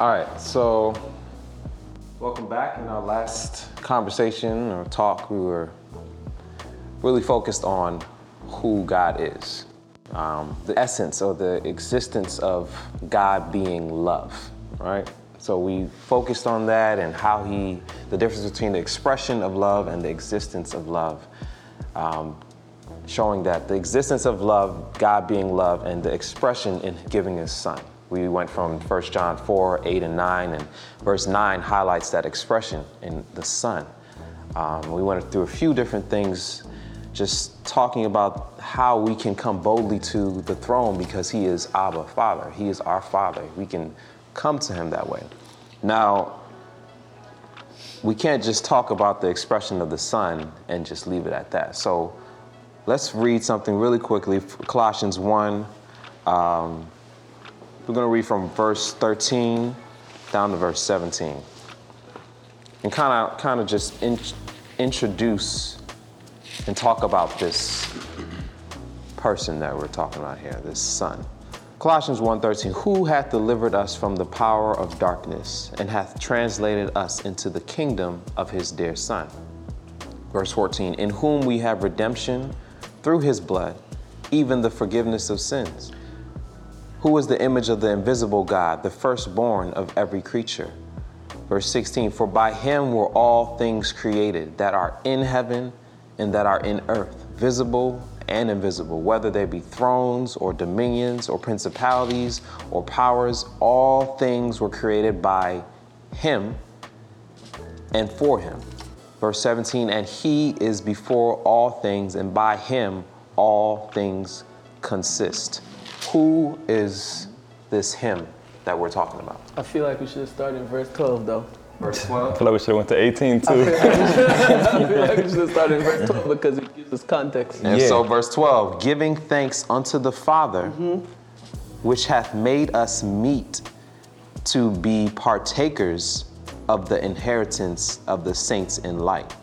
All right, so welcome back. In our last conversation or talk, we were really focused on who God is, um, the essence or the existence of God being love, right? So we focused on that and how he, the difference between the expression of love and the existence of love. Um, showing that the existence of love, God being love, and the expression in giving his son. We went from 1 John 4, 8, and 9, and verse 9 highlights that expression in the Son. Um, we went through a few different things, just talking about how we can come boldly to the throne because He is Abba, Father. He is our Father. We can come to Him that way. Now, we can't just talk about the expression of the Son and just leave it at that. So let's read something really quickly Colossians 1. Um, we're going to read from verse 13 down to verse 17 and kind of kind of just in, introduce and talk about this person that we're talking about here, this son. Colossians 1:13 Who hath delivered us from the power of darkness and hath translated us into the kingdom of his dear son. Verse 14 In whom we have redemption through his blood, even the forgiveness of sins who is the image of the invisible God, the firstborn of every creature. Verse 16 For by him were all things created that are in heaven and that are in earth, visible and invisible, whether they be thrones or dominions or principalities or powers, all things were created by him and for him. Verse 17 And he is before all things, and by him all things consist. Who is this him that we're talking about? I feel like we should start in verse 12 though. Verse 12? I feel like we should have went to 18 too. I feel like we should start in verse 12 because it gives us context. And Yeah. so, verse 12 giving thanks unto the Father, mm-hmm. which hath made us meet to be partakers of the inheritance of the saints in light,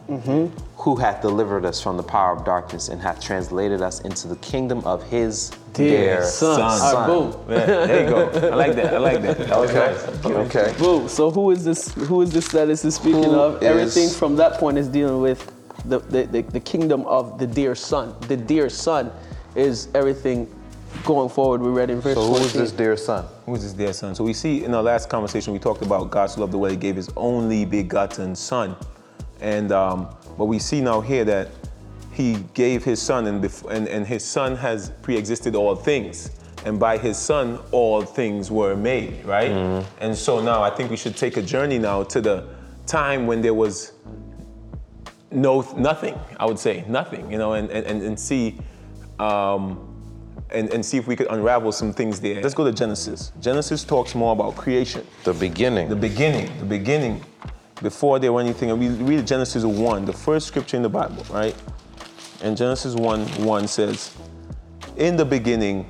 who hath delivered us from the power of darkness and hath translated us into the kingdom of his dear, son. son. All right, boom. Yeah, there you go. I like that. I like that. That was nice. Okay. Boom. So who is this? Who is this that this is speaking Who of? Everything from that point is dealing with the, the, the, the kingdom of the dear son. The dear son is everything going forward. We read in verse So, who is 14. this dear son? Who is this dear son? So we see in our last conversation we talked about God's love the way He gave His only begotten Son, and um, but we see now here that He gave His Son, and, bef- and and His Son has pre-existed all things, and by His Son all things were made, right? And so now I think we should take a journey now to the time when there was no nothing. I would say nothing, you know, and and and, and see. Um, and, and see if we could unravel some things there. Let's go to Genesis. Genesis talks more about creation, The beginning. the beginning, the beginning, before there were anything. And we read Genesis 1, the first scripture in the Bible, right? And Genesis 1 1 says, In the beginning,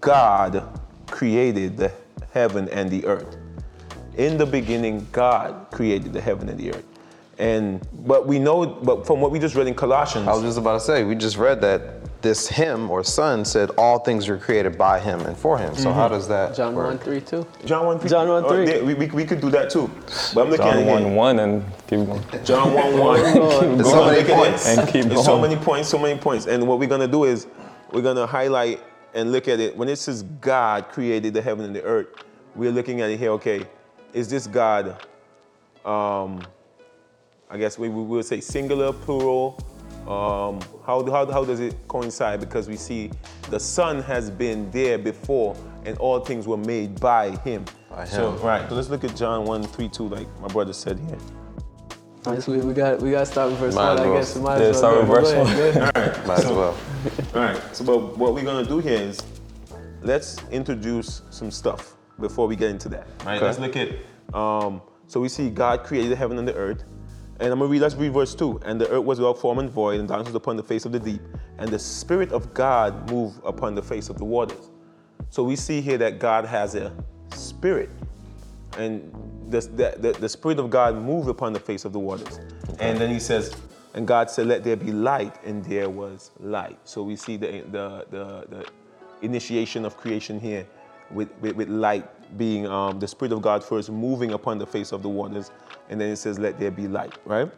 God created the heaven and the earth. In the beginning, God created the heaven and the earth. And but we know, but from what we just read in Colossians, I was just about to say, we just read that this him or son said all things were created by him and for him. So how does that John work? 1 3 2. John 1 3. John 1, Oh, 3. yeah, we, we, we could do that too. But I'm looking at John it 1 here. 1 and keep going. John 1 1. There's so many points. And keep There's so many points, so many points. And what we're gonna do is we're gonna highlight and look at it. When it says God created the heaven and the earth, we're looking at it here, okay, is this God um I guess we, we will say singular, plural. Um, how, how, how does it coincide? Because we see the Son has been there before, and all things were made by Him. By So, him. right. So let's look at John 1 3 2, like my brother said here. Yes, we, we got we got to start with verse Might 1, as I well. guess. Might Yeah, as start with verse ahead, one. go ahead. Might as well. All right. So, but what we're gonna do here is let's introduce some stuff before we get into that. Right. Okay. Let's look at. Um, so we see God created the heaven and the earth, and I'm gonna read. Let's read verse two. And the earth was without form and void, and darkness was upon the face of the deep, and the Spirit of God moved upon the face of the waters. So we see here that God has a spirit, and the, the, the, the Spirit of God moved upon the face of the waters. And then he says, and God said, Let there be light, and there was light. So we see the, the, the, the initiation of creation here. with, with, with light being um, the Spirit of God first moving upon the face of the waters, and then it says, "Let there be light." Right?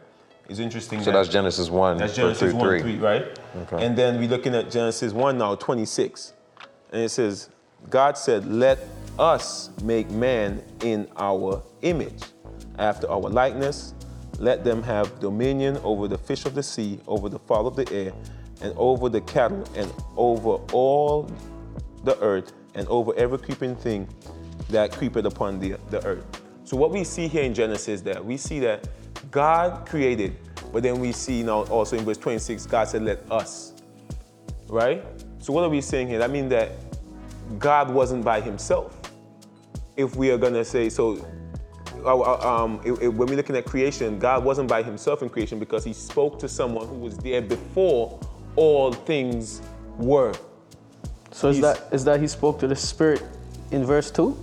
It's interesting. So that- that's Genesis 1, That's Genesis 3, 1 3. 3, right? Okay. And then we're looking at Genesis 1 now, 26. And it says, God said, Let us make man in our image, after our likeness. Let them have dominion over the fish of the sea, over the fowl of the air, and over the cattle, and over all the earth, and over every creeping thing that creepeth upon the, the earth. So what we see here in Genesis that we see that God created, but then we see now also in verse 26, God said, let us. Right? So what are we saying here? That means that God wasn't by himself. If we are gonna say so, uh, uh, um, it- it- when we're looking at creation, God wasn't by himself in creation because he spoke to someone who was there before all things were. So is that is that he spoke to the spirit in verse two?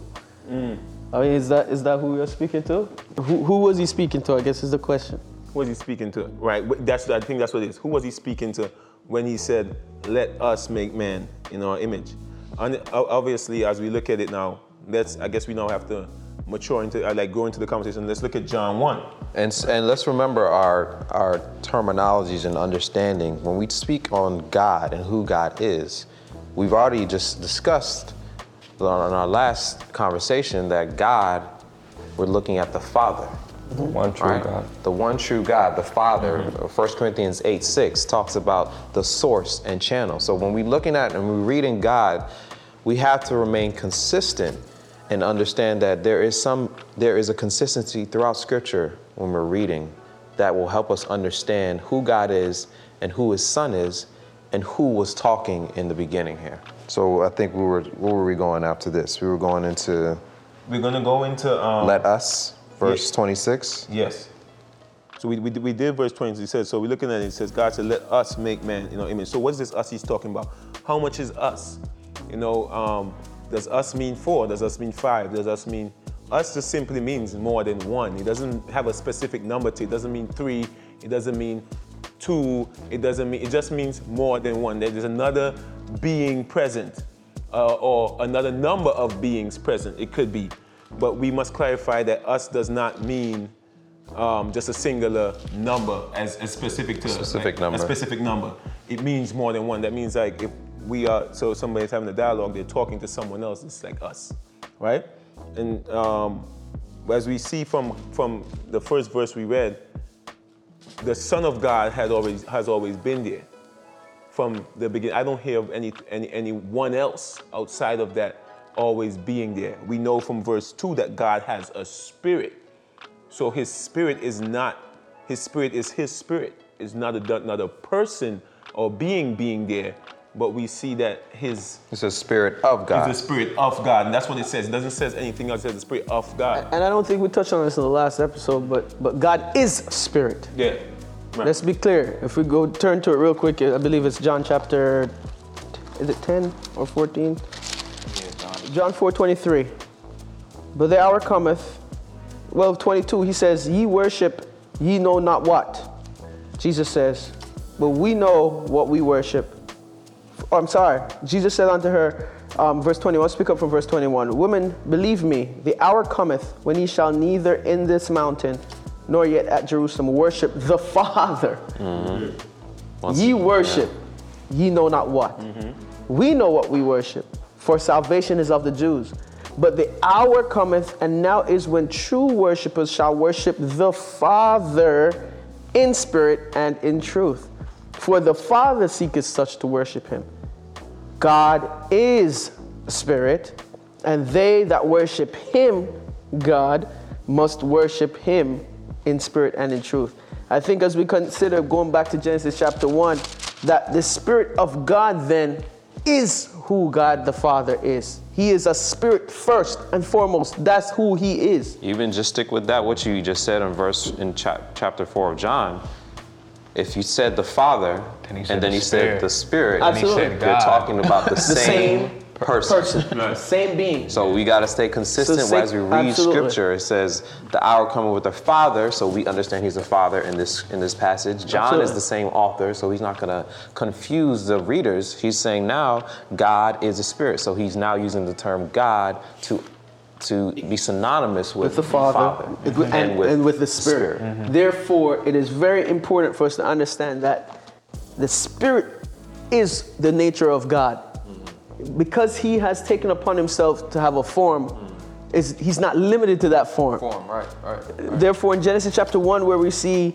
Mm. I mean, is that is that who you're speaking to? Who, who was he speaking to? I guess is the question. Who was he speaking to? Right. That's I think that's what it is. Who was he speaking to when he said, "Let us make man in our image"? And obviously, as we look at it now, let's. I guess we now have to mature into, uh, like, go into the conversation. Let's look at John one. And, and let's remember our, our terminologies and understanding. When we speak on God and who God is, we've already just discussed on our last conversation that God, we're looking at the Father. The one true right? God. The one true God, the Father. Mm-hmm. 1 Corinthians 8 6 talks about the source and channel. So when we're looking at and we're reading God, we have to remain consistent and understand that there is some there is a consistency throughout scripture when we're reading that will help us understand who God is and who his son is and who was talking in the beginning here. So I think we were where were we going after this? We were going into We're gonna go into. Um, let us, verse Yeah. 26. Yes. So we, we, did- we did verse 20. It says, so we're looking at it. It says, God said, let us make man in our image. So what is this us he's talking about? How much is us? You know, um, does us mean four? Does us mean five? Does us mean us just simply means more than one. It doesn't have a specific number to it. It doesn't mean three. It doesn't mean two. It doesn't mean, it just means more than one. There's another being present uh, or another number of beings present. It could be. But we must clarify that us does not mean um, just a singular number as, as specific to Specific like, number. A specific number. It means more than one. That means like if we are so somebody's having a dialogue, they're talking to someone else. It's like us, right? And um, as we see from from the first verse we read, the Son of God had always has always been there from the beginning. I don't hear of any, any anyone else outside of that always being there. We know from verse two that God has a spirit. So his spirit is not, his spirit is his spirit. It's not a, not a person or being being there, but we see that his It's a spirit of God. is the spirit of God. And that's what it says. It doesn't say anything else. It says the spirit of God. And I don't think we touched on this in the last episode, but but God is spirit. Yeah. Right. Let's be clear. If we go turn to it real quick, I believe it's John chapter, is it 10 or 14? John 4 23. But the hour cometh, well, 22, he says, Ye worship, ye know not what. Jesus says, But we know what we worship. Oh, I'm sorry. Jesus said unto her, um, verse 21, speak up from verse 21. Women, believe me, the hour cometh when ye shall neither in this mountain nor yet at Jerusalem worship the Father. Mm-hmm. Ye worship, ye know not what. Mm-hmm. We know what we worship, for salvation is of the Jews. But the hour cometh, and now is when true worshippers shall worship the Father in spirit and in truth. For the Father seeketh such to worship him. God is spirit, and they that worship him, God, must worship him in spirit and in truth. I think as we consider going back to Genesis chapter 1, that the spirit of God then is who God the Father is. He is a spirit first and foremost. That's who he is. Even just stick with that, what you just said in verse in chap, chapter four of John. If you said the Father, Then he said and then the he said the Spirit, Absolutely. And he said you're talking about the, The same, same person. person, same being. So we got to stay consistent So as we read absolutely. scripture. It says the hour coming with the Father, so we understand He's the Father in this in this passage. John Absolutely. is the same author, so he's not going to confuse the readers. He's saying now God is a spirit, so he's now using the term God to to be synonymous with, with the Father, and, and, with, the Spirit. Therefore, it is very important for us to understand that the Spirit is the nature of God. Because He has taken upon Himself to have a form, is He's not limited to that form. form, right, right. Therefore, in Genesis chapter 1, where we see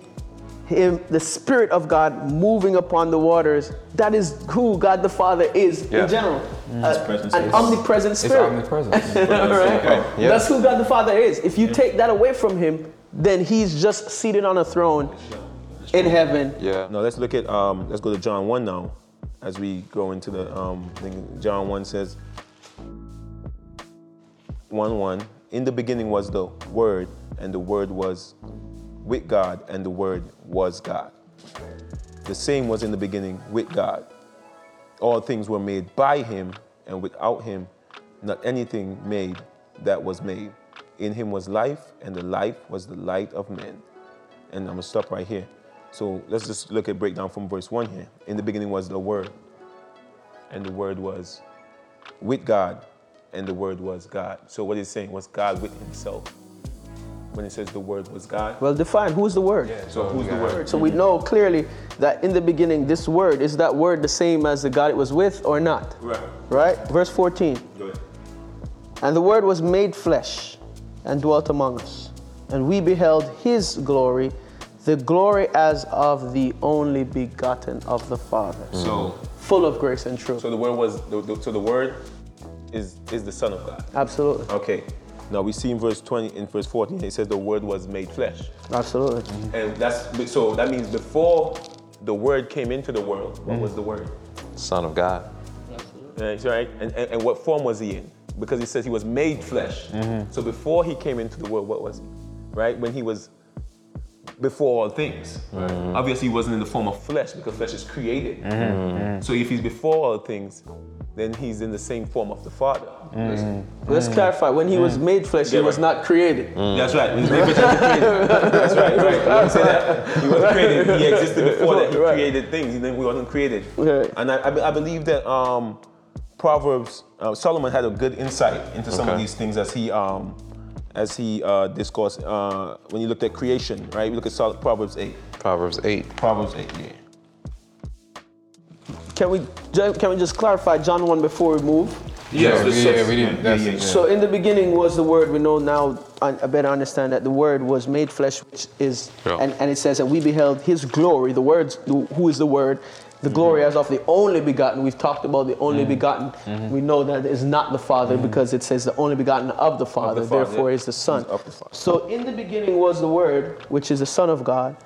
him, the Spirit of God moving upon the waters, that is who God the Father is Yeah. in general. Uh, presence an is- omnipresent It's Spirit. omnipresent. Right? Yeah. That's who God the Father is. If you take that away from him, then he's just seated on a throne in heaven. Yeah. Now let's look at um, let's go to John one now, as we go into the um, thing. John one says, one one. In the beginning was the Word, and the Word was with God, and the Word was God. The same was in the beginning with God. All things were made by Him, and without Him, not anything made that was made. In Him was life, and the life was the light of men. And I'm gonna stop right here. So let's just look at breakdown from verse one here. In the beginning was the Word, and the Word was with God, and the Word was God. So what he's saying was God with Himself. When he says the Word was God, Well, define who's the Word. Yeah, so who's the Word? So we know clearly that in the beginning, this word is that word the same as the God it was with or not? Right. Right? Verse 14. Go ahead. And the Word was made flesh and dwelt among us. And we beheld his glory, the glory as of the only begotten of the Father, So, full of grace and truth. so the Word was the, the- so the Word is is the Son of God. Absolutely. Okay. Now we see in verse 20, in verse 14, it says the Word was made flesh. Absolutely. Mm-hmm. And that's so that means before the word came into the world, what was the word? Son of God. Absolutely. right? And, and, and what form was he in? Because he says he was made flesh. Mm-hmm. So before he came into the world, what was he? Right? When he was before all things. Obviously, he wasn't in the form of flesh because flesh is created. So if he's before all things, then he's in the same form of the Father. Let's clarify. When he was made flesh, he Yeah, was right. not created. That's right. He's made flesh, created. That's right. Right. You say that? He was created. He existed before that. He Right. created things. He then we wasn't created. Right. And I, I, I believe that um, Proverbs, uh, Solomon had a good insight into some of these things as he um, as he uh, discoursed uh, when you looked at creation. Right. We look at Sol- Proverbs eight. Proverbs 8. Proverbs eight. Yeah. Can we can we just clarify John 1 before we move? Yeah, yeah, we didn't. That's, yeah, So in the beginning was the Word. We know now, I I better understand that the Word was made flesh, which is, Yeah. and, and it says that we beheld His glory. The words, who is the Word? The glory as of the only begotten. We've talked about the only mm-hmm. begotten. Mm-hmm. We know that is not the Father mm-hmm. because it says the only begotten of the Father. Father, therefore, yeah. is the Son. Of the Father. So in the beginning was the Word, which is the Son of God,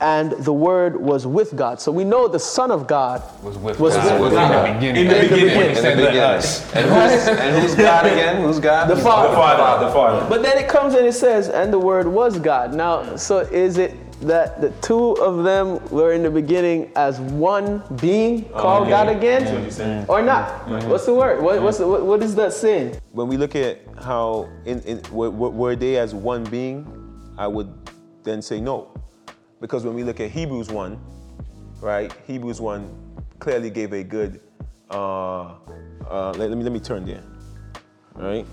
and the Word was with God. So we know the Son of God was with was God. with in the beginning. In the beginning. When he In the beginning. And who's, and who's God again? Who's God? The Father. The Father. The Father. But then it comes and it says, and the word was God. Now, so is it that the two of them were in the beginning as one being called okay. God That's what again? you're saying. Or not? What's the word? What, what's the, what, what is that saying? when we look at how in, in were, were were they as one being, I would then say no, because when we look at Hebrews one, right? Hebrews one clearly gave a good. Uh, uh, let, let me let me turn there, all right?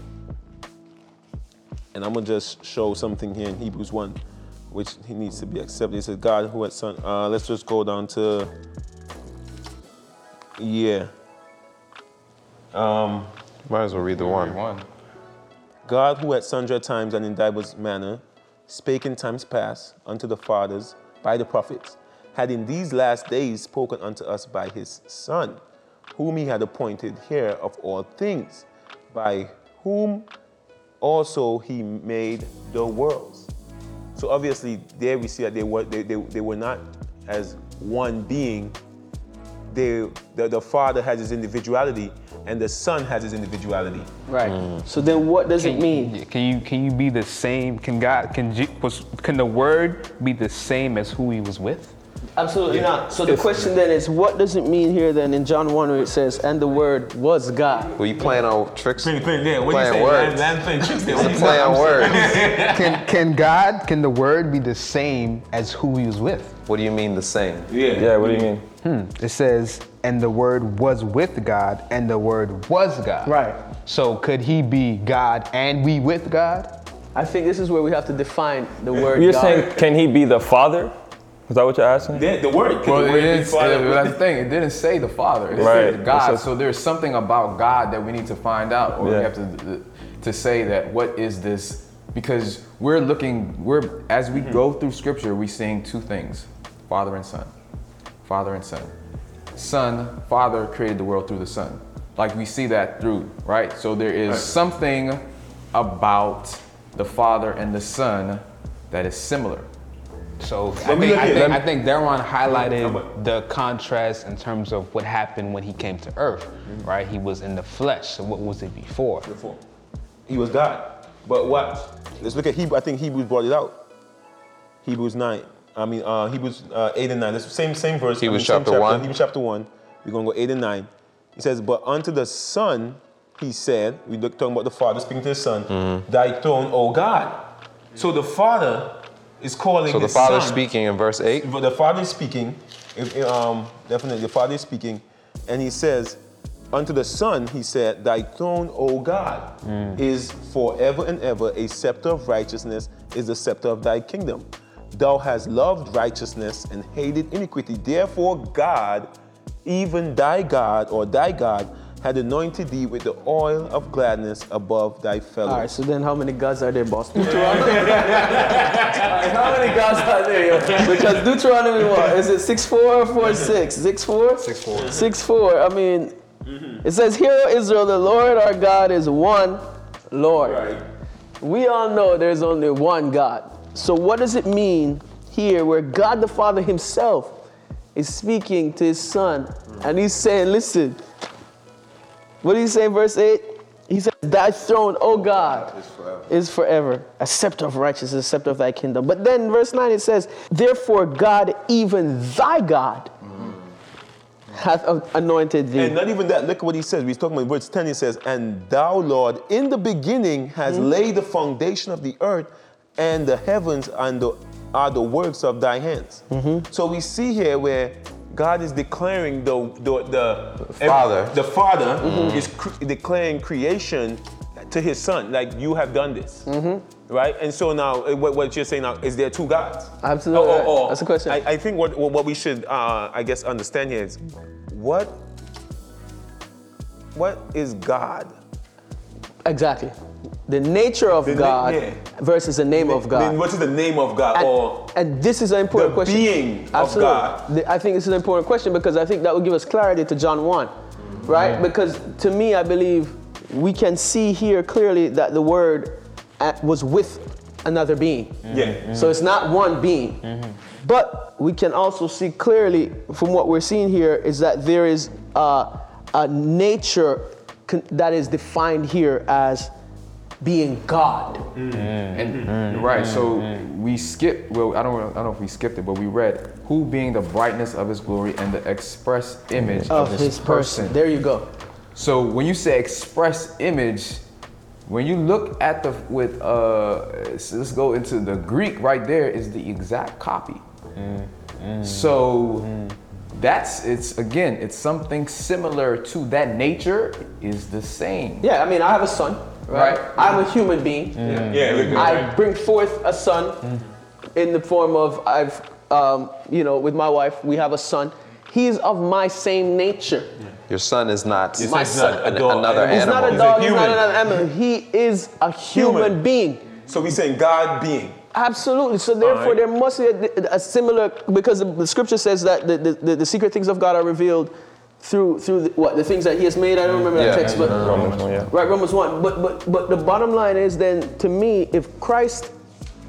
And I'm gonna just show something here in Hebrews one, which he needs to be accepted. It says God who had son. Uh, let's just go down to. Yeah. Um, Might as well read the one. One. God, who at sundry times and in divers manner spake in times past unto the fathers by the prophets, had in these last days spoken unto us by his Son, whom he had appointed heir of all things, by whom also he made the worlds. So obviously, there we see that they were they, they, they were not as one being. They, the, the Father has his individuality, and the Son has his individuality. Right. Mm. So then what does it mean? can you can you be the same? Can God can Je- was can the Word be the same as who He was with? Absolutely not. So the question then is, what does it mean here then in John 1 where it says, and the word was God? Were you playing on tricks? Playing, playing, yeah, what Playing you saying? words. Man, man playing tricks there. What It's you a play on words. Can can God, can the word be the same as who he was with? What do you mean the same? Yeah. Yeah, what do you mean? Hmm, it says, and the word was with God, and the word was God. Right. So could he be God and we with God? I think this is where we have to define the word You're God. saying, can he be the father? Is that what you're asking? The, the word. Well, the word didn't. is uh, that's the thing. It didn't say the Father. It Right. said God. It's a- so there's something about God that we need to find out, or we have to to say that what is this? Because we're looking. We're as we go through Scripture, we're seeing two things: Father and Son. Father and Son. Son, Father created the world through the Son. Like we see that through, right? So there is something about the Father and the Son that is similar. So I think, look I, think, I think Darron highlighted the contrast in terms of what happened when he came to earth, right? He was in the flesh. So what was it before? before. He was God. But what? Let's look at Hebrew. I think Hebrews brought it out. Hebrews 9. I mean, uh, Hebrews uh, 8 and 9. That's the same, same verse. Hebrews I mean, same chapter 1. Hebrews chapter 1. We're going to go 8 and 9. He says, But unto the Son, he said, we're talking about the Father speaking to the Son, Mm-hmm. Thy throne, O God. So the Father is calling So the Father Son. speaking in verse 8. The Father is speaking. If, um, definitely, the Father is speaking, and He says, "Unto the Son, He said, Thy throne, O God, is forever and ever. A scepter of righteousness is the scepter of Thy kingdom. Thou hast loved righteousness and hated iniquity. Therefore, God, even Thy God or Thy God, had anointed Thee with the oil of gladness above Thy fellows." All right, so then how many gods are there, boss? Deuteronomy? All right, how many gods are there? yo? Because Deuteronomy, what? Is it 6 4 or 4 6? 6 4? 6 4. 6 4. I mean, it says, Hear, Israel, the Lord our God is one Lord. Right. We all know there's only one God. So what does it mean here where God the Father himself is speaking to his son and he's saying, listen, what do you say in verse 8? He said, Thy throne, O God, is forever. A scepter of righteousness, a scepter of thy kingdom. But then verse 9 it says, Therefore God, even thy God, mm-hmm. hath anointed thee. And not even that, look at what he says. We're talking about verse 10, he says, And thou, Lord, in the beginning has mm-hmm. laid the foundation of the earth, and the heavens and the, are the works of thy hands. Mm-hmm. So we see here where God is declaring the the, the, Father. the Father is cre- declaring creation to his son, like you have done this. Right? And so now, uh, what, what you're saying now, is there two gods? Absolutely. Or- or- or- That's a question. I, I think what, what we should, uh, I guess, understand here is what, what is God? Exactly. The nature of The na- God yeah. versus the name of God. What is the name of God? or And, and this is an important the question. being of God. I think this is an important question because I think that will give us clarity to John 1, right? Because to me, I believe we can see here clearly that the word uh, was with another being. yeah. So it's not one being. But we can also see clearly from what we're seeing here is that there is uh, a nature that is defined here as being God. Mm. And mm. Mm. right, so we skip. Well, I don't, I don't know if we skipped it, but we read who being the brightness of His glory and the express image Of his person. There you go. So when you say express image, when you look at the with uh, so let's go into the Greek. Right there is the exact copy. So that's it's again it's something similar to that nature is the same. Yeah, I mean, I have a son, right? Right. I'm a human being. Yeah, you're good. I bring forth a son in the form of I've, um, you know, with my wife, we have a son. He's of my same nature. Your son is not Your My son's not son. a dog. another He's not a He's dog. He's not another animal. He is a human, Human. being. So we're saying God being. Absolutely. So therefore, right. there must be a, a similar because the, the scripture says that the, the, the, secret things of God are revealed through through the, what the things that He has made. I don't mm. remember that Yeah. text, but Romans one, yeah. right, Romans one. But but but the bottom line is then to me, if Christ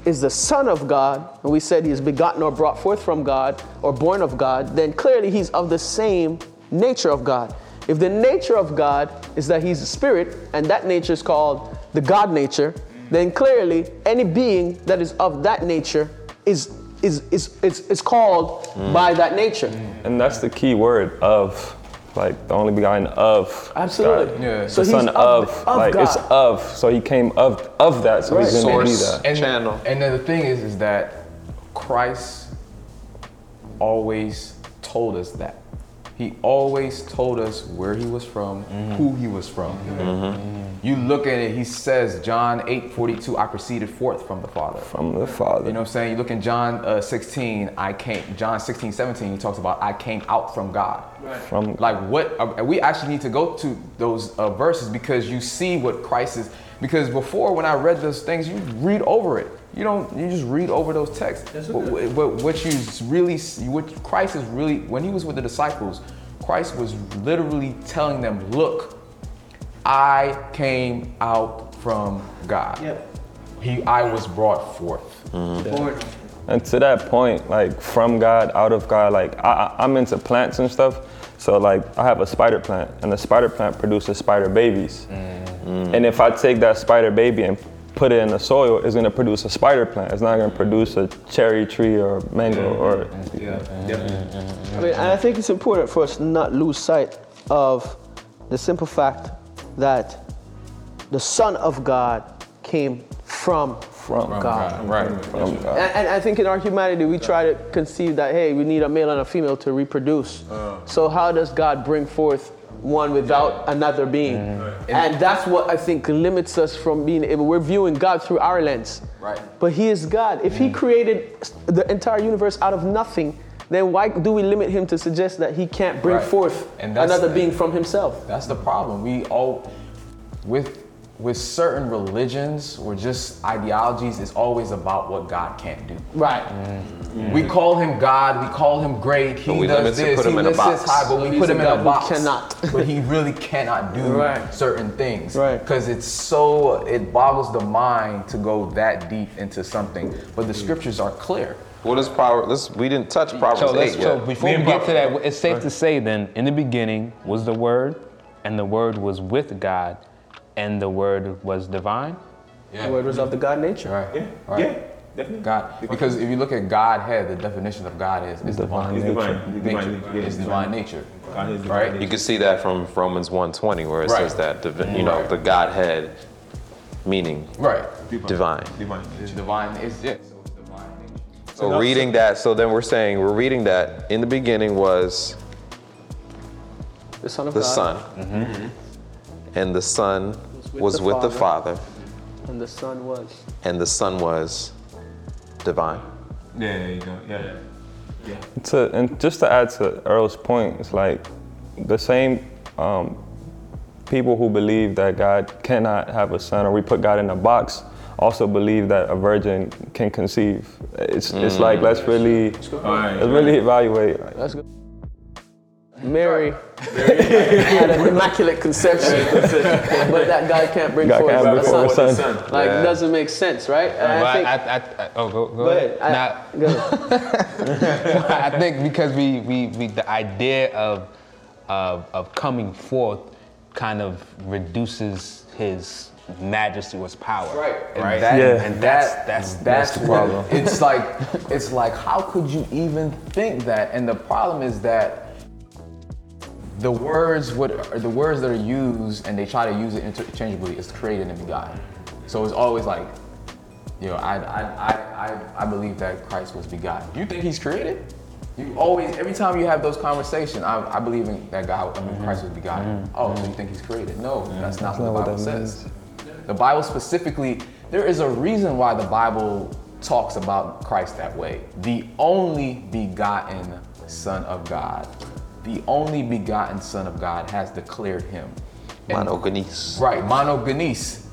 is the Son of God, and we said He is begotten or brought forth from God or born of God, then clearly He's of the same nature of God. If the nature of God is that He's a spirit, and that nature is called the God nature, then clearly any being that is of that nature is is is is, is called mm. by that nature. And that's the key word of, like the only begotten of. Absolutely. God. Yeah. The So he's son of of, of like it's of. So he came of of that. So he's Right. gonna be Source. that. and channel. And then the thing is, is that Christ always told us that. He always told us where he was from, who he was from. You look at it, he says, John 8 42, I proceeded forth from the Father. From the Father. You know what I'm saying? You look in John uh, 16, I came, John 16, 17, he talks about, I came out from God. From Like what, uh, we actually need to go to those uh, verses because you see what Christ is, because before when I read those things, you read over it. You don't, you just read over those texts. But, but what you really, see- what Christ is really, when he was with the disciples, Christ was literally telling them, look, I came out from God. He, I was brought forth. Mm-hmm. And to that point, like from God, out of God, like I, I- I'm into plants and stuff. So like I have a spider plant, and the spider plant produces spider babies. Mm. And if I take that spider baby and put it in the soil, it's gonna produce a spider plant. It's not gonna produce a cherry tree or mango or. I mean, and I think it's important for us to not lose sight of the simple fact that the Son of God came from From God. Right. From God. And, and I think in our humanity, we try to conceive that, hey, we need a male and a female to reproduce. Uh. So, how does God bring forth one without another being? And that's what I think limits us from being able, we're viewing God through our lens. Right. But He is God. If He created the entire universe out of nothing, then why do we limit Him to suggest that He can't bring Right. forth And that's- another being from Himself? That's the problem. We all, with with certain religions or just ideologies, it's always about what God can't do. Right. Mm. We call him God. We call him great. He we limit does to this. put he him in a box. us high, but we He's put him in a box. cannot. but he really cannot do Right. certain things. Right. Because it's so it boggles the mind to go that deep into something. But the mm. scriptures are clear. What is Proverbs? Let's, we didn't touch Proverbs So, let's, 8 so before we get to that, it's safe to say then, in the beginning was the Word, and the Word was with God, and the Word was divine. Yeah. The word was of the God nature. Right. Yeah. Right. Yeah, definitely. God, because if you look at Godhead, the definition of God is, is divine. It's divine. It's nature. divine nature. It's divine nature. Divine Right? nature. You can see that from Romans 1:20, where it Right. says that divi- you know Right. the Godhead, meaning Right. divine. Divine It's nature. divine. It's yeah. So it's divine nature. So reading that, so then we're saying we're reading that in the beginning was The Son of the God. Son, mm-hmm. Mm-hmm. And the Son was with, the the Father, And the Son was. and the Son was divine. Yeah, there you go. Yeah. Yeah. To and just to add to Earl's point, it's like the same um, people who believe that God cannot have a son or we put God in a box also believe that a virgin can conceive. It's it's like let's really Alright. let's really evaluate. like, That's good. Mary had an immaculate conception, but that guy can't bring God forth can't bring a forth son. a son. Like, Yeah. doesn't make sense, right? Uh, and Well, I think, I, I, I, oh, go, go, go ahead. I, Now, go ahead. I think because we, we, we the idea of, of of coming forth kind of reduces his majesty or his power. Right. And Right. that, Yeah. and That's- that's- that's, that's the problem. It's like, it's like, how could you even think that? And the problem is that the words what or the words that are used, and they try to use it interchangeably, is created and begotten. So it's always like, you know, I, I, I, I, I believe that Christ was begotten. You think He's created? You always, every time you have those conversations, I, I believe in that God, I mean, Christ was begotten. Mm-hmm. Oh, so mm-hmm. you think He's created? No, that's not what the what Bible that says. The Bible specifically, there is a reason why the Bible talks about Christ that way. The only begotten Son of God, the only begotten Son of God has declared him. And- Monogenes. Right, monogenes.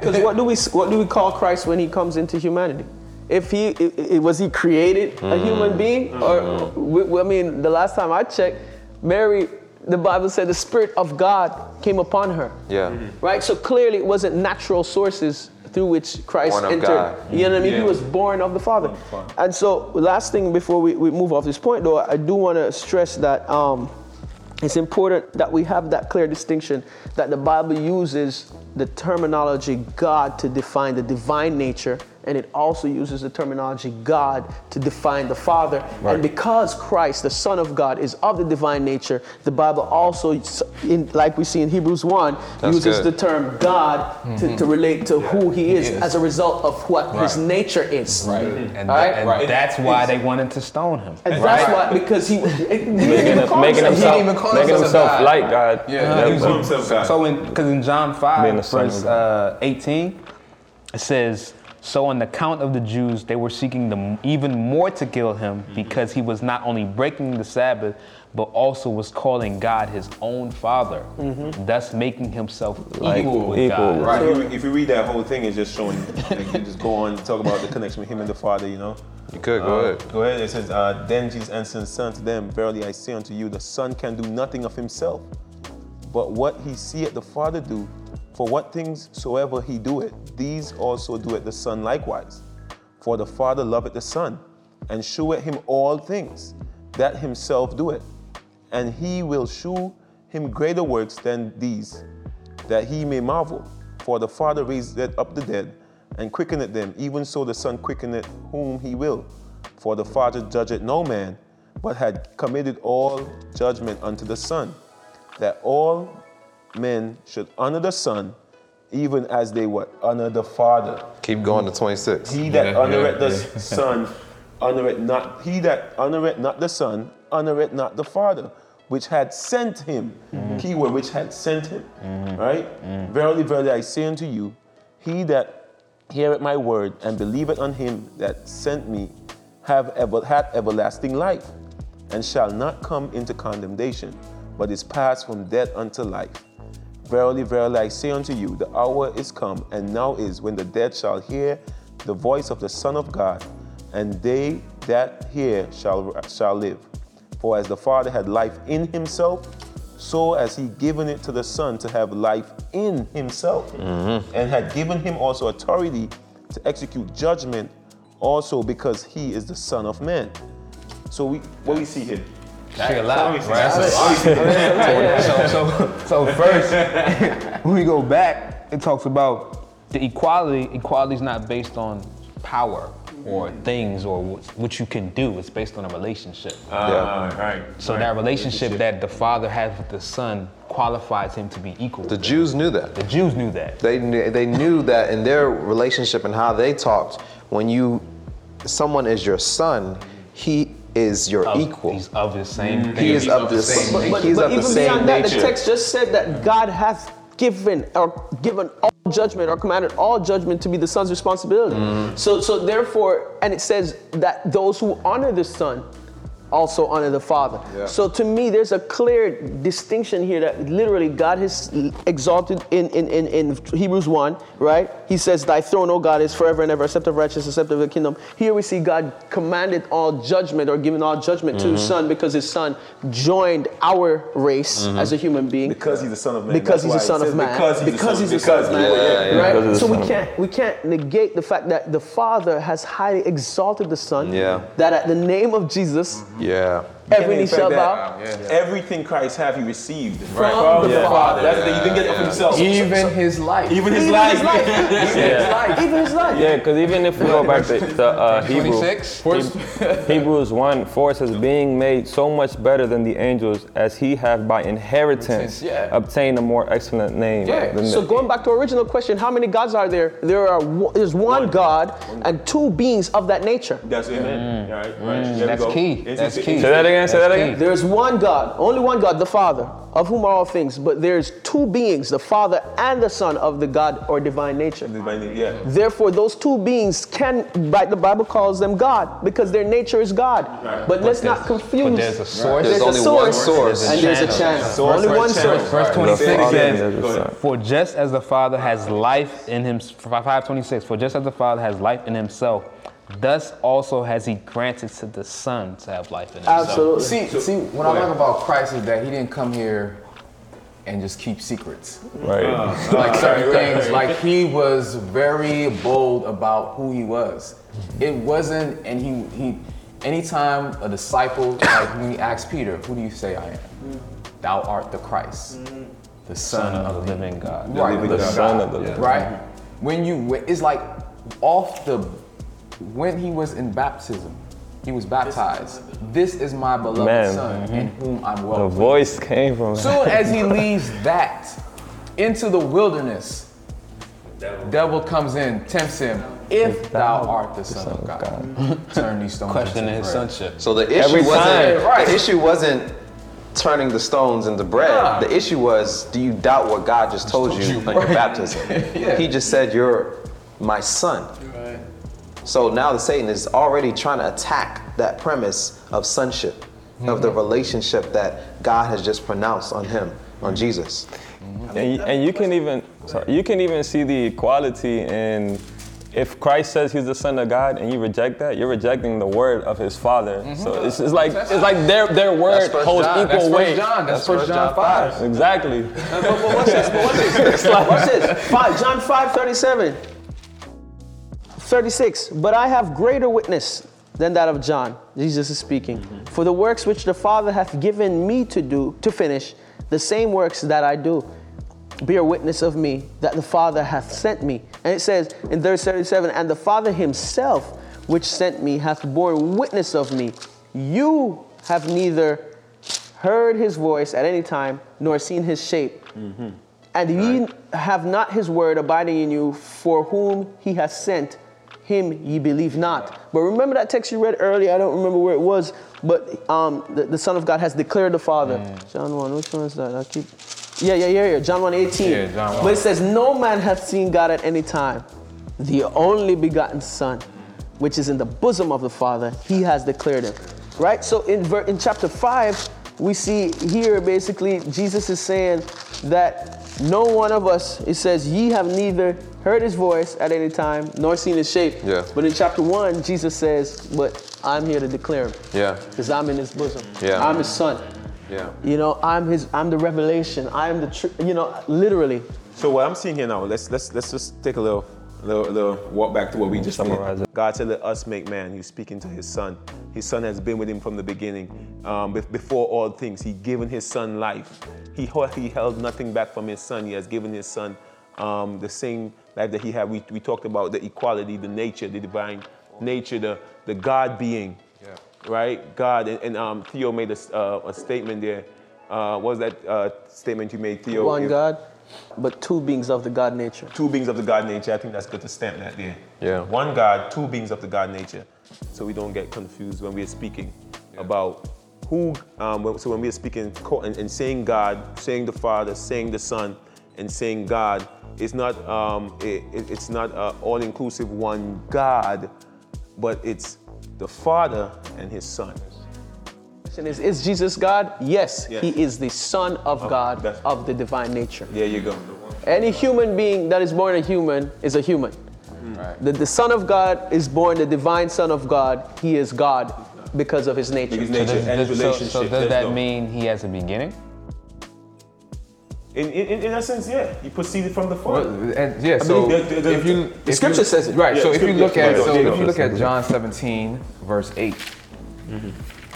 Because what do we what do we call Christ when he comes into humanity? If he i- i- was he created a human hmm. being, or hmm. we- we- I mean, the last time I checked, Mary, the Bible said the Spirit of God came upon her. Yeah. Right. So clearly, it wasn't natural sources through which Christ Born of entered. God. You know what I mean? He was born of the Father. And so, last thing before we, we move off this point, though, I do want to stress that um, it's important that we have that clear distinction that the Bible uses the terminology God to define the divine nature, and it also uses the terminology God to define the Father. And because Christ, the Son of God, is of the divine nature, the Bible also, in, like we see in Hebrews 1, That's uses good. the term God to, to relate to who He is, is. as a result of what His nature is. Right. And, All right? and Right. that's why they wanted to stone him. And right? that's why, because he, he didn't even call making himself- himself, even call making himself himself God. like God. Yeah, Uh, he he was- was- himself God. So because in John five verse uh, eighteen, it says, "So on the count of the Jews, they were seeking them even more to kill him because he was not only breaking the Sabbath, but also was calling God his own Father, thus making himself equal with equal. God." Right. If you, if you read that whole thing, it's just showing. Like, you just go on and talk about the connection with him and the Father. You know. You could go Uh, ahead. Go ahead. It says, uh, Then Jesus answered and said unto them, Verily I say unto you, the Son can do nothing of himself, but what he seeth the Father do. For what things soever he doeth, these also doeth the Son likewise. For the Father loveth the Son, and sheweth him all things that himself doeth. And he will shew him greater works than these, that he may marvel. For the Father raiseth up the dead, and quickeneth them, even so the Son quickeneth whom he will. For the Father judgeth no man, but had committed all judgment unto the Son, that all men should honor the Son, even as they what honor the Father. Keep going to 26. He that Yeah, honoreth yeah, the Son, honoreth not. He that honoreth not the Son, honoreth not the Father, which had sent him. Mm-hmm. Keyword, which had sent him. Mm-hmm. Right? Mm-hmm. Verily, verily, I say unto you, he that heareth my word and believeth on him that sent me, have ever hath everlasting life, and shall not come into condemnation, but is passed from death unto life. Verily, verily, I say unto you, the hour is come, and now is, when the dead shall hear the voice of the Son of God, and they that hear shall, shall live. For as the Father had life in himself, so has he given it to the Son to have life in himself, mm-hmm. and had given him also authority to execute judgment, also because he is the Son of Man. So we, what we see here? Shit a lot, Let right? Let me see. so, so, so first, when we go back, it talks about the equality. Equality is not based on power or things or what, what you can do. It's based on a relationship. Ah, right. so right. that relationship that the father has with the son qualifies him to be equal. The Jews knew that. The Jews knew that. They knew, they knew that in their relationship and how they talked, when you someone is your son, he is your Of- equal. He's of the same thing. He is of the same same. nature. But, He's but of the even same beyond that, the text just said that God hath given or given all judgment or commanded all judgment to be the son's responsibility. Mm-hmm. So, so therefore, and it says that those who honor the son also honor the father. Yeah. So to me, there's a clear distinction here that literally God has exalted in, in, in, in Hebrews 1, right? He says, Thy throne, O God, is forever and ever, a scepter of righteousness, a scepter of the kingdom. Here we see God commanded all judgment or given all judgment to his Mm-hmm. son because his son joined our race as a human being. Because he's the son of man. Because That's he's a son of man. Because he's, Because the he's son, a son of man. he- right? Because he's So we can't we can't negate the fact that the Father has highly exalted the Son. Yeah. That at the name of Jesus, Yeah. Every knee in shall that bow. Everything Christ have, he received Right. from the Yeah. Father. That's the, thing. he didn't get it of himself. Even his life. Even his Even life. his life. Yeah. Even his life. Yeah, because even if we go back to the uh, Hebrew, Hebrews 1 4 says, being made so much better than the angels as he have by inheritance Yeah. obtained a more excellent name Yeah. than So the, going back to our original question, how many gods are there? There are one, there's one, God and two beings of that nature. That's it. All right, right. There we That's go. key. That's key. Say that again, say that again. There's one God, only one God, the Father, of whom are all things. But there's two beings, the Father and the Son of the God or divine nature. Divine, Yeah. Therefore, those two beings can, right, the Bible calls them God because their nature is God. But let's not confuse. but there's a source. There's, There's a only one source, source. and there's a channel. Source, only one source. Verse 26 says, again. Go ahead. For just as the Father has life in him, 526, for just as the Father has life in himself, thus also has he granted to the Son to have life in himself. Absolutely. See, see, what I like about Christ is that he didn't come here and just keep secrets. right. Uh, like certain things. Like he was very bold about who he was. It wasn't, and he he, Anytime a disciple, like when he asked Peter, "Who do you say I am?" Thou art the Christ, the Son, of the living God. Right, living the God. Son of the living Right. When you, it's like off the, when he was in baptism, he was baptized. This is my beloved Man. Son, in mm-hmm. whom I'm well. The well. voice came from Soon as he leaves that into the wilderness, the devil comes in, tempts him. If thou art the Son of God, turn these stones into. Questioning into his sonship. So the issue Every wasn't time. Right. the issue wasn't turning the stones into bread. Nah. The issue was, do you doubt what God just told you you, on your right. baptism? He just said, "You're my son." So now the Satan is already trying to attack that premise of sonship, of the mm-hmm. relationship that God has just pronounced on him, on mm-hmm. Jesus. And, you- and you can even sorry, you can even see the equality in if Christ says he's the son of God and you reject that, you're rejecting the word of his father. Mm-hmm. So it's, it's like it's like their their word First holds John. equal That's weight. John. That's, That's First First John John five. Exactly. But, but watch this, but watch this. watch this. Five, John 5, 37. 36. But I have greater witness than that of John. Jesus is speaking. For the works which the Father hath given me to do, to finish, the same works that I do, bear witness of me that the Father hath sent me. And it says in verse 37, and the Father himself which sent me hath borne witness of me. You have neither heard his voice at any time, nor seen his shape. Mm-hmm. And ye have not his word abiding in you, for whom he has sent, him ye believe not. But remember that text you read earlier, I don't remember where it was, but um, the, the Son of God has declared the Father. John 1, which one is that? I keep. Yeah, yeah, yeah, yeah. John 1 18. Yeah, John 1. But it says, No man hath seen God at any time. The only begotten Son, which is in the bosom of the Father, he has declared him. Right? So in, ver- in chapter 5, we see here basically Jesus is saying that no one of us, it says, ye have neither heard his voice at any time nor seen his shape. Yeah. But in chapter 1, Jesus says, But I'm here to declare him. Yeah. Because I'm in his bosom. Yeah. I'm his son. Yeah. You know, I'm his I'm the revelation. I am the tr- you know, literally. So what I'm seeing here now, let's let's let's just take a little little, little walk back to what we just summarized. God said, "Let us make man." He's speaking to his son. His son has been with him from the beginning. Um, before all things, he given his son life. He he held nothing back from his son. He has given his son um, the same life that he had. We, we talked about the equality, the nature, the divine nature, the the God being. Right, God, and, and um, Theo made a, s- uh, a statement there. Uh, what was that uh, statement you made, Theo? One God, but two beings of the God nature. two beings of the God nature. I think that's good to stamp that there. Yeah. One God, two beings of the God nature. So we don't get confused when we're speaking about who. Um, so when we're speaking co- and, and saying God, saying the Father, saying the Son, and saying God, it's not. Um, it, it- it's not uh, all-inclusive one God, but it's the Father and His Son. Question is, is Jesus God? Yes, Yes. he is the Son of God of the divine nature. There you go. Any human being that is born a human is a human. Right. The, the Son of God is born the divine Son of God. He is God because of his nature. His nature and His Does- so, relationship. so does Let's that go. mean he has a beginning? In, in, in essence, yeah, you proceeded from the Father. Well, and yeah, so the- the- the- if you the if scripture you, says it. right. Yeah, so if you look at so if you look at John 17 verse 8,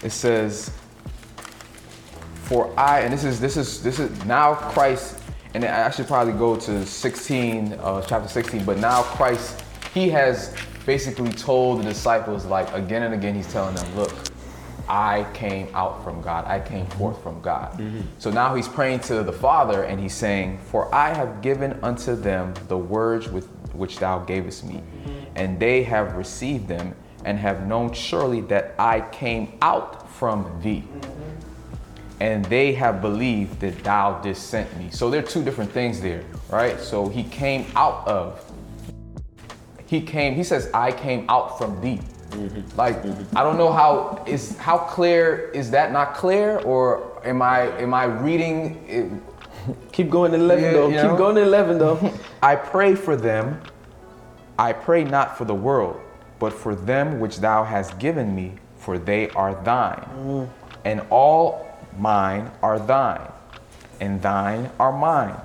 it says, "For I," and this is this is this is now Christ, and I should probably go to 16, uh, chapter 16, but now Christ, he has basically told the disciples like again and again, he's telling them, look. I came out from God. I came mm-hmm. forth from God. Mm-hmm. So now he's praying to the Father and he's saying, For I have given unto them the words with which thou gavest me, and they have received them and have known surely that I came out from thee. Mm-hmm. And they have believed that thou didst sent me. So there are two different things there, right? So he came out of he came he says i came out from thee Mm-hmm. like mm-hmm. i don't know how is how clear is that not clear? Or am i am i reading it, Keep going to 11 Yeah, though. Keep know? going to 11 though. i pray for them. I pray not for the world but for them which thou hast given me for they are thine. Mm. And all mine are thine and thine are mine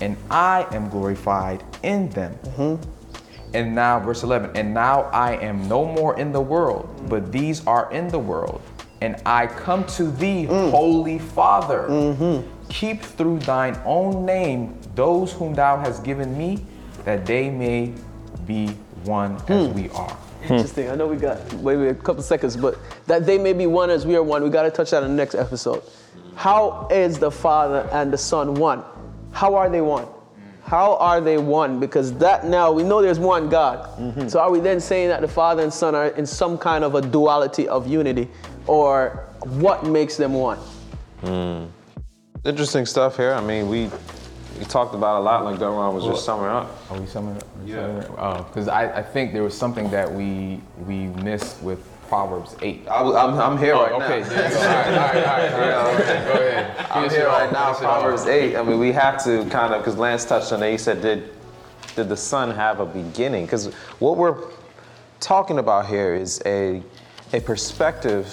and i am glorified in them mm-hmm. And now, verse 11, and now I am no more in the world, but these are in the world. And I come to thee, mm. Holy Father. Mm-hmm. Keep through thine own name those whom thou hast given me, that they may be one as hmm. we are. Interesting. I know we got maybe a couple seconds, but that they may be one as we are one. We got to touch that in the next episode. How is the Father and the Son one? How are they one? How are they one? Because that now we know there's one God. Mm-hmm. So are we then saying that the Father and Son are in some kind of a duality of unity, or what makes them one? Hmm. Interesting stuff here. I mean, we we talked about a lot, like Delron was just summing up. Are we summing up? Yeah. Because oh, I, I think there was something that we we missed with Proverbs 8. I, I'm, I'm here oh, right Oh, okay, now. go. All right, all right, all right, all right. Okay, go ahead. I'm Finish here right now, finish it off. Proverbs 8. I mean, we have to kind of, because Lance touched on it, he said, did, did the son have a beginning? Because what we're talking about here is a, a perspective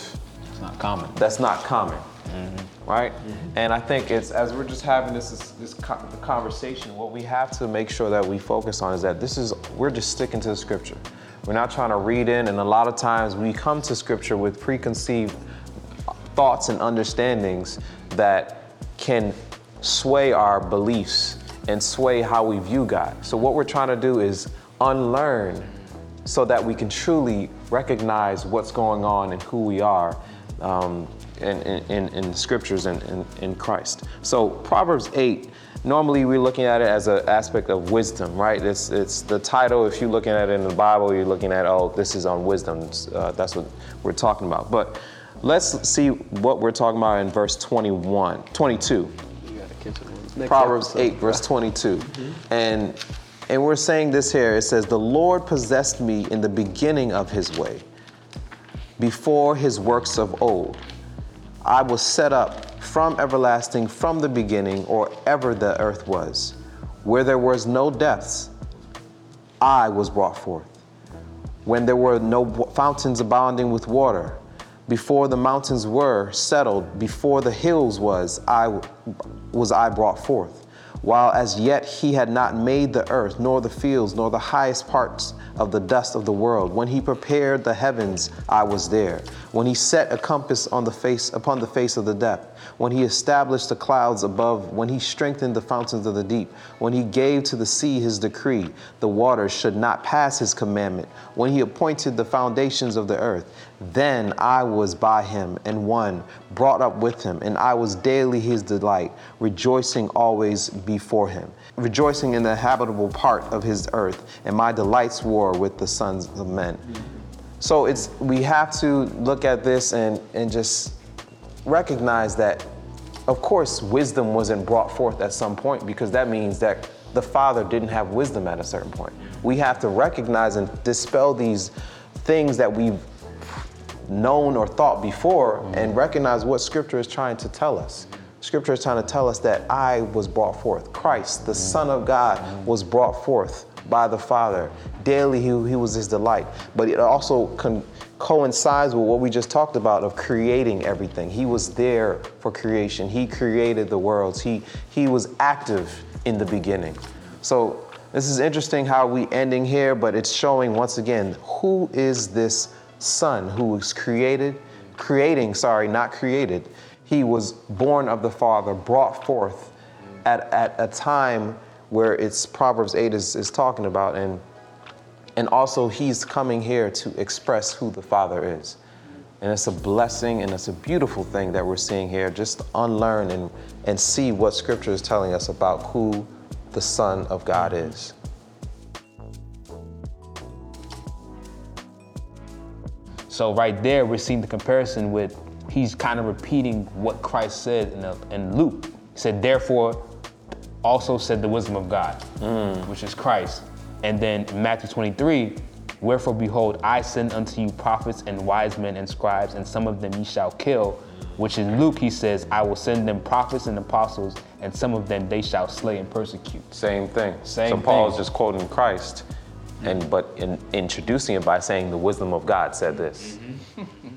It's not common. that's not common, mm-hmm. right? Mm-hmm. And I think it's as we're just having this this, this conversation, what we have to make sure that we focus on is that this is we're just sticking to the scripture. We're not trying to read in, and a lot of times we come to scripture with preconceived thoughts and understandings that can sway our beliefs and sway how we view God. So what we're trying to do is unlearn so that we can truly recognize what's going on and who we are um, in, in, in scriptures and in, in Christ. So Proverbs 8, normally we're looking at it as an aspect of wisdom, right? It's, it's the title, if you're looking at it in the Bible, you're looking at, oh, this is on wisdom. Uh, that's what we're talking about. But let's see what we're talking about in verse 21, 22. Next Proverbs episode. 8, verse 22. And and we're saying this here. It says, The Lord possessed me in the beginning of his way, before his works of old. I was set up from everlasting, from the beginning, or ever the earth was. Where there was no depths, I was brought forth. When there were no fountains abounding with water, before the mountains were settled, before the hills was, I was I brought forth. While as yet he had not made the earth, nor the fields, nor the highest parts of the dust of the world. When he prepared the heavens, I was there. When he set a compass on the face upon the face of the depth, when he established the clouds above, when he strengthened the fountains of the deep, when he gave to the sea his decree, the waters should not pass his commandment, when he appointed the foundations of the earth, then I was by him and one, brought up with him, and I was daily his delight, rejoicing always before him, rejoicing in the habitable part of his earth, and my delights war with the sons of men. So it's we have to look at this and and just recognize that of course wisdom wasn't brought forth at some point because that means that the father didn't have wisdom at a certain point. We have to recognize and dispel these things that we've known or thought before and recognize what scripture is trying to tell us. Scripture is trying to tell us that I was brought forth. Christ, the Son of God, was brought forth by the Father. Daily, he, he was his delight. But it also con- coincides with what we just talked about of creating everything. He was there for creation, He created the worlds, He, he was active in the beginning. So, this is interesting how we ending here, but it's showing once again who is this son who was created, creating, sorry, not created. He was born of the Father, brought forth at, at a time where it's Proverbs 8 is, is talking about, and and also he's coming here to express who the Father is. And it's a blessing and it's a beautiful thing that we're seeing here. Just unlearn and, and see what scripture is telling us about who the Son of God is. So right there, we're seeing the comparison with he's kind of repeating what Christ said in, the, in Luke. He said, therefore, also said the wisdom of God, mm. which is Christ. And then in Matthew 23, wherefore behold, I send unto you prophets and wise men and scribes, and some of them ye shall kill. Which in Luke he says, I will send them prophets and apostles, and some of them they shall slay and persecute. Same thing. Same so Paul is just quoting Christ, and but in introducing it by saying the wisdom of God said this. Mm-hmm.